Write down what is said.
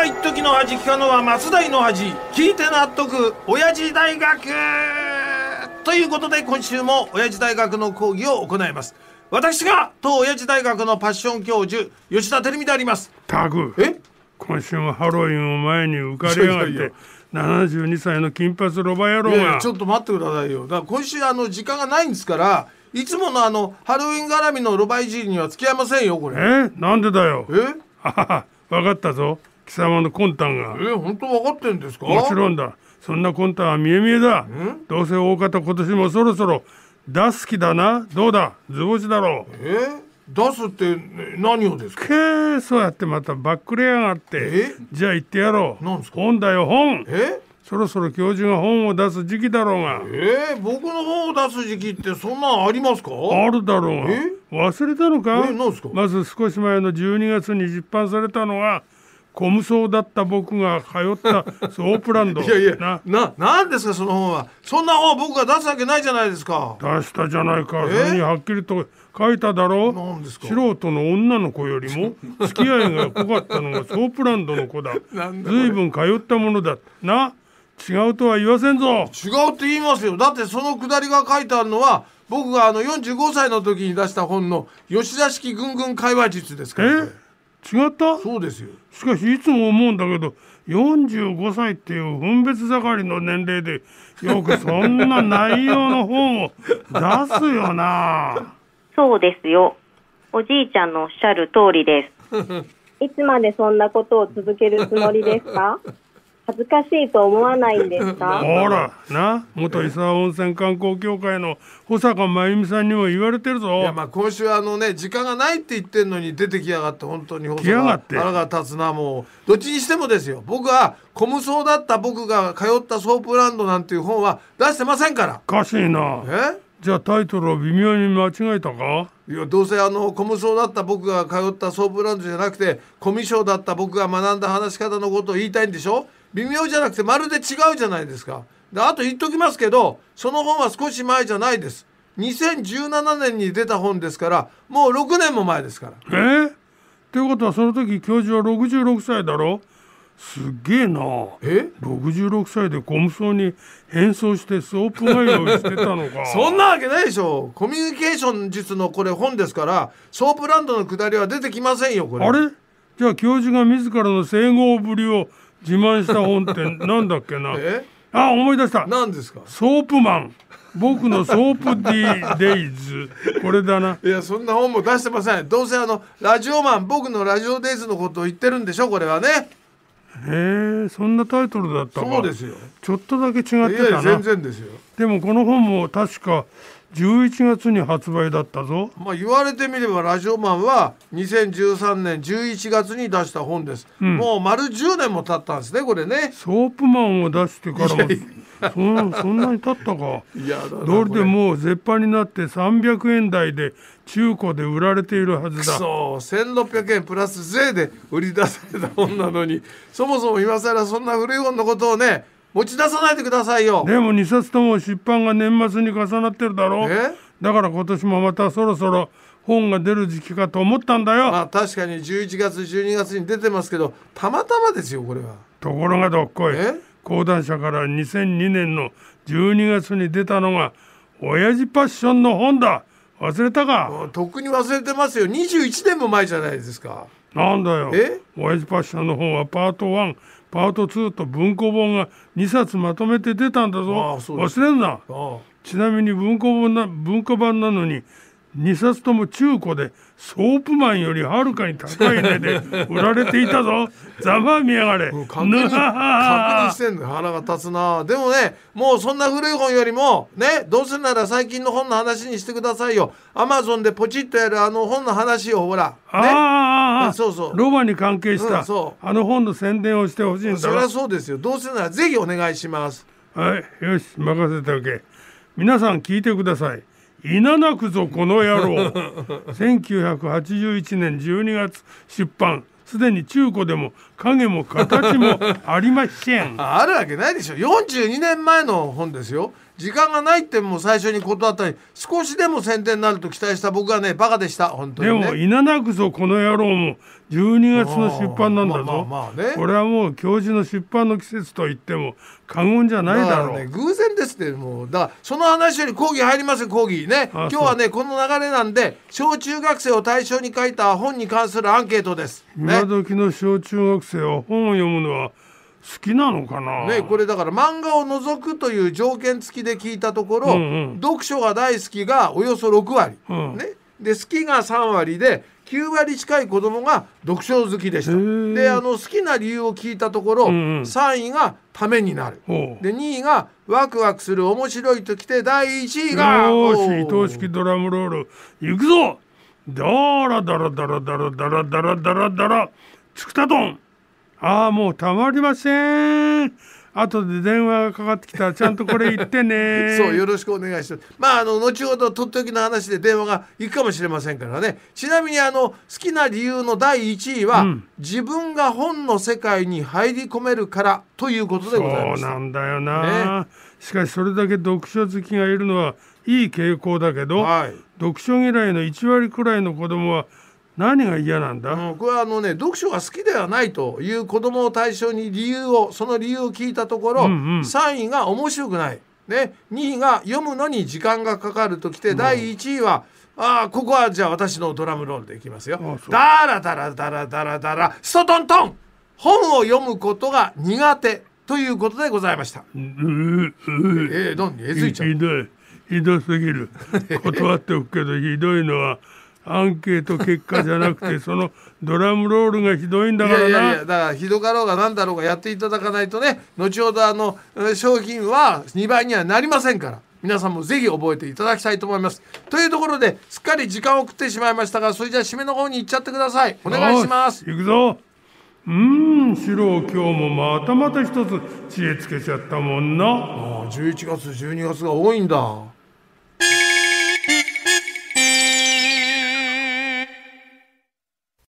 は一時の恥聞かのは松代の恥聞いて納得親父大学ということで今週も親父大学の講義を行います。私が当親父大学のパッション教授吉田照美であります。タグ。え？今週もハロウィンを前に浮かれやがって72歳の金髪ロバ野郎が。ちょっと待ってくださいよ。だから今週あの時間がないんですからいつものあのハロウィン絡みのロバいじりには付き合いませんよこれ。え？なんでだよ。え？ははは分かったぞ貴様の魂胆が。え本当分かってんですか？もちろんだ。そんな魂胆は見え見えだ。どうせ大方今年もそろそろ出す気だな。どうだ？図星だろう。え？出すってね何をですか？けーそうやってまたバックレやがって。え？じゃあ言ってやろう。なんですか？本だよ本。え？そろそろ教授が本を出す時期だろうが。え？ー、僕の本を出す時期ってそんなんありますか？あるだろうが。え？忘れたのか？え？なんすか？まず少し前の12月に出版されたのはコムソだった僕が通った ソープランドいやいやな。ななんですかその本は。そんな本は僕が出すわけないじゃないですか。出したじゃないか。え？それにはっきりと書いただろなんですか？素人の女の子よりも 付き合いが濃かったのがソープランドの子だ。なんだこれ。ずいぶん通ったものだ。な違うとは言わせんぞ。違うって言いますよ。だってそのくだりが書いてあるのは僕があの45歳の時に出した本の吉田式ぐんぐん会話術ですから、え？違った？そうですよしかしいつも思うんだけど45歳っていう分別盛りの年齢でよくそんな内容の本を出すよな。そうですよ。おじいちゃんのおっしゃる通りです。いつまでそんなことを続けるつもりですか？恥ずかしいと思わないんですか？ほらな元伊沢温泉観光協会の保坂真由美さんにも言われてるぞ。いやまあ今週あのね時間がないって言ってんのに出てきやがって本当に来やがって。腹が立つなもう。どっちにしてもですよ。僕はコムソだった僕が通ったソープランドなんていう本は出してませんから。おかしいな。え？じゃあタイトルを微妙に間違えたか？いやどうせあのコムソだった僕が通ったソープランドじゃなくてコミュ障だった僕が学んだ話し方のことを言いたいんでしょ？微妙じゃなくてまるで違うじゃないですか。であと言っときますけどその本は少し前じゃないです。2017年に出た本ですからもう6年も前ですから。え？ってことはその時教授は66歳だろ？すっげえな。え？66歳でコムソに変装してソープ通いをしてたのか。そんなわけないでしょ。コミュニケーション術のこれ本ですからソープランドの下りは出てきませんよこれ。あれ？じゃあ教授が自らの整合ぶりを自慢した本ってなんだっけな。え？あ思い出した。何ですか？ソープマン。僕のソープディデイズ。これだな。いやそんな本も出してません。どうせあのラジオマン僕のラジオデイズのことを言ってるんでしょ？これはね。へえそんなタイトルだったかそうですよ。ちょっとだけ違っいやいやてたな全然ですよ。でもこの本も確か11月に発売だったぞ。まあ言われてみればラジオマンは2013年11月に出した本です、もう丸10年も経ったんですねこれね。ソープマンを出してからそんそんなに経ったか。どれでもう絶版になって300円台で中古で売られているはずだ。そう1600円プラス税で売り出された本なのに。そもそも今更そんな古い本のことをね持ち出さないでくださいよ。でも2冊とも出版が年末に重なってるだろえ？だから今年もまたそろそろ本が出る時期かと思ったんだよ、まあ確かに11月12月に出てますけどたまたまですよこれは。ところがどっこい。え？講談社から2002年の12月に出たのが親父パッションの本だ。忘れたか？とっくに忘れてますよ。21年も前じゃないですか。なんだよ。え？親父パッションの本はパート1パート2と文庫本が2冊まとめて出たんだあぞ忘れんな。ちなみに文庫本な文庫版なのに2冊とも中古でソープマンよりはるかに高い値で 売られていたぞ。ざまあ見やがれ。もう確認確認してんの腹が立つな。でもねもうそんな古い本よりもねどうせなら最近の本の話にしてくださいよ。アマゾンでポチッとやるあの本の話をほらね。ああそうそう。ロバに関係した、あの本の宣伝をしてほしいんだろそりゃそうですよ。どうせならぜひお願いします。はいよし任せておけ。皆さん聞いてください。いななくぞこの野郎。1981年12月出版。すでに中古でも影も形もありません。あ あるわけないでしょ。42年前の本ですよ時間がないってもう最初に断ったり少しでも宣伝になると期待した僕はねバカでした。本当でにね。もいななくぞこの野郎も12月の出版なんだぞ、まあまあまあね。これはもう教授の出版の季節と言っても過言じゃないだろう、ね偶然ですってもう。だからその話より講義入りますよ講義。ね。あ今日はねこの流れなんで小中学生を対象に書いた本に関するアンケートです。ね。今時の小中学生は本を読むのは好きなのかな、ね、これだから漫画を除くという条件付きで聞いたところ、うんうん。読書が大好きがおよそ6割、うん。ね、で好きが3割で9割近い子供が読書好きでした。であの好きな理由を聞いたところ、うんうん。3位がためになる。で2位がワクワクする面白いときて第1位がよーしおー伊藤式ドラムロール行くぞ。ダラダラダラダラダラダラダラダラつくたどんああもうたまりません後で電話がかかってきたらちゃんとこれ言ってね そうよろしくお願いします。まああの後ほどとっておきの話で電話が行くかもしれませんからね。ちなみにあの好きな理由の第1位は、うん自分が本の世界に入り込めるからということでございそうます。なんだよな、しかしそれだけ読書好きがいるのはいい傾向だけど、はい。読書嫌いの1割くらいの子供は何が嫌なんだ、うん、これはあのね読書が好きではないという子供を対象に理由をその理由を聞いたところ、うんうん。3位が面白くない、ね、2位が読むのに時間がかかるときて、第1位はあーここはじゃあ私のドラムロールでいきますよ。あそう。ダラダラダラダラダラストトントン。本を読むことが苦手ということでございました。うううえー、何？えずいちゃう。ひどい。ひどすぎる。断っておくけどひどいのはアンケート結果じゃなくて そのドラムロールがひどいんだいからな。やいやいやだからひどかろうがなんだろうがやっていただかないとね後ほどあのえー商品は2倍にはなりませんから皆さんもぜひ覚えていただきたいと思います。というところですっかり時間を食ってしまいましたがそれじゃあ締めの方に行っちゃってください。お願いします。行くぞ。うーん四郎今日もまたまた一つ知恵つけちゃったもんな。ああ11月12月が多いんだ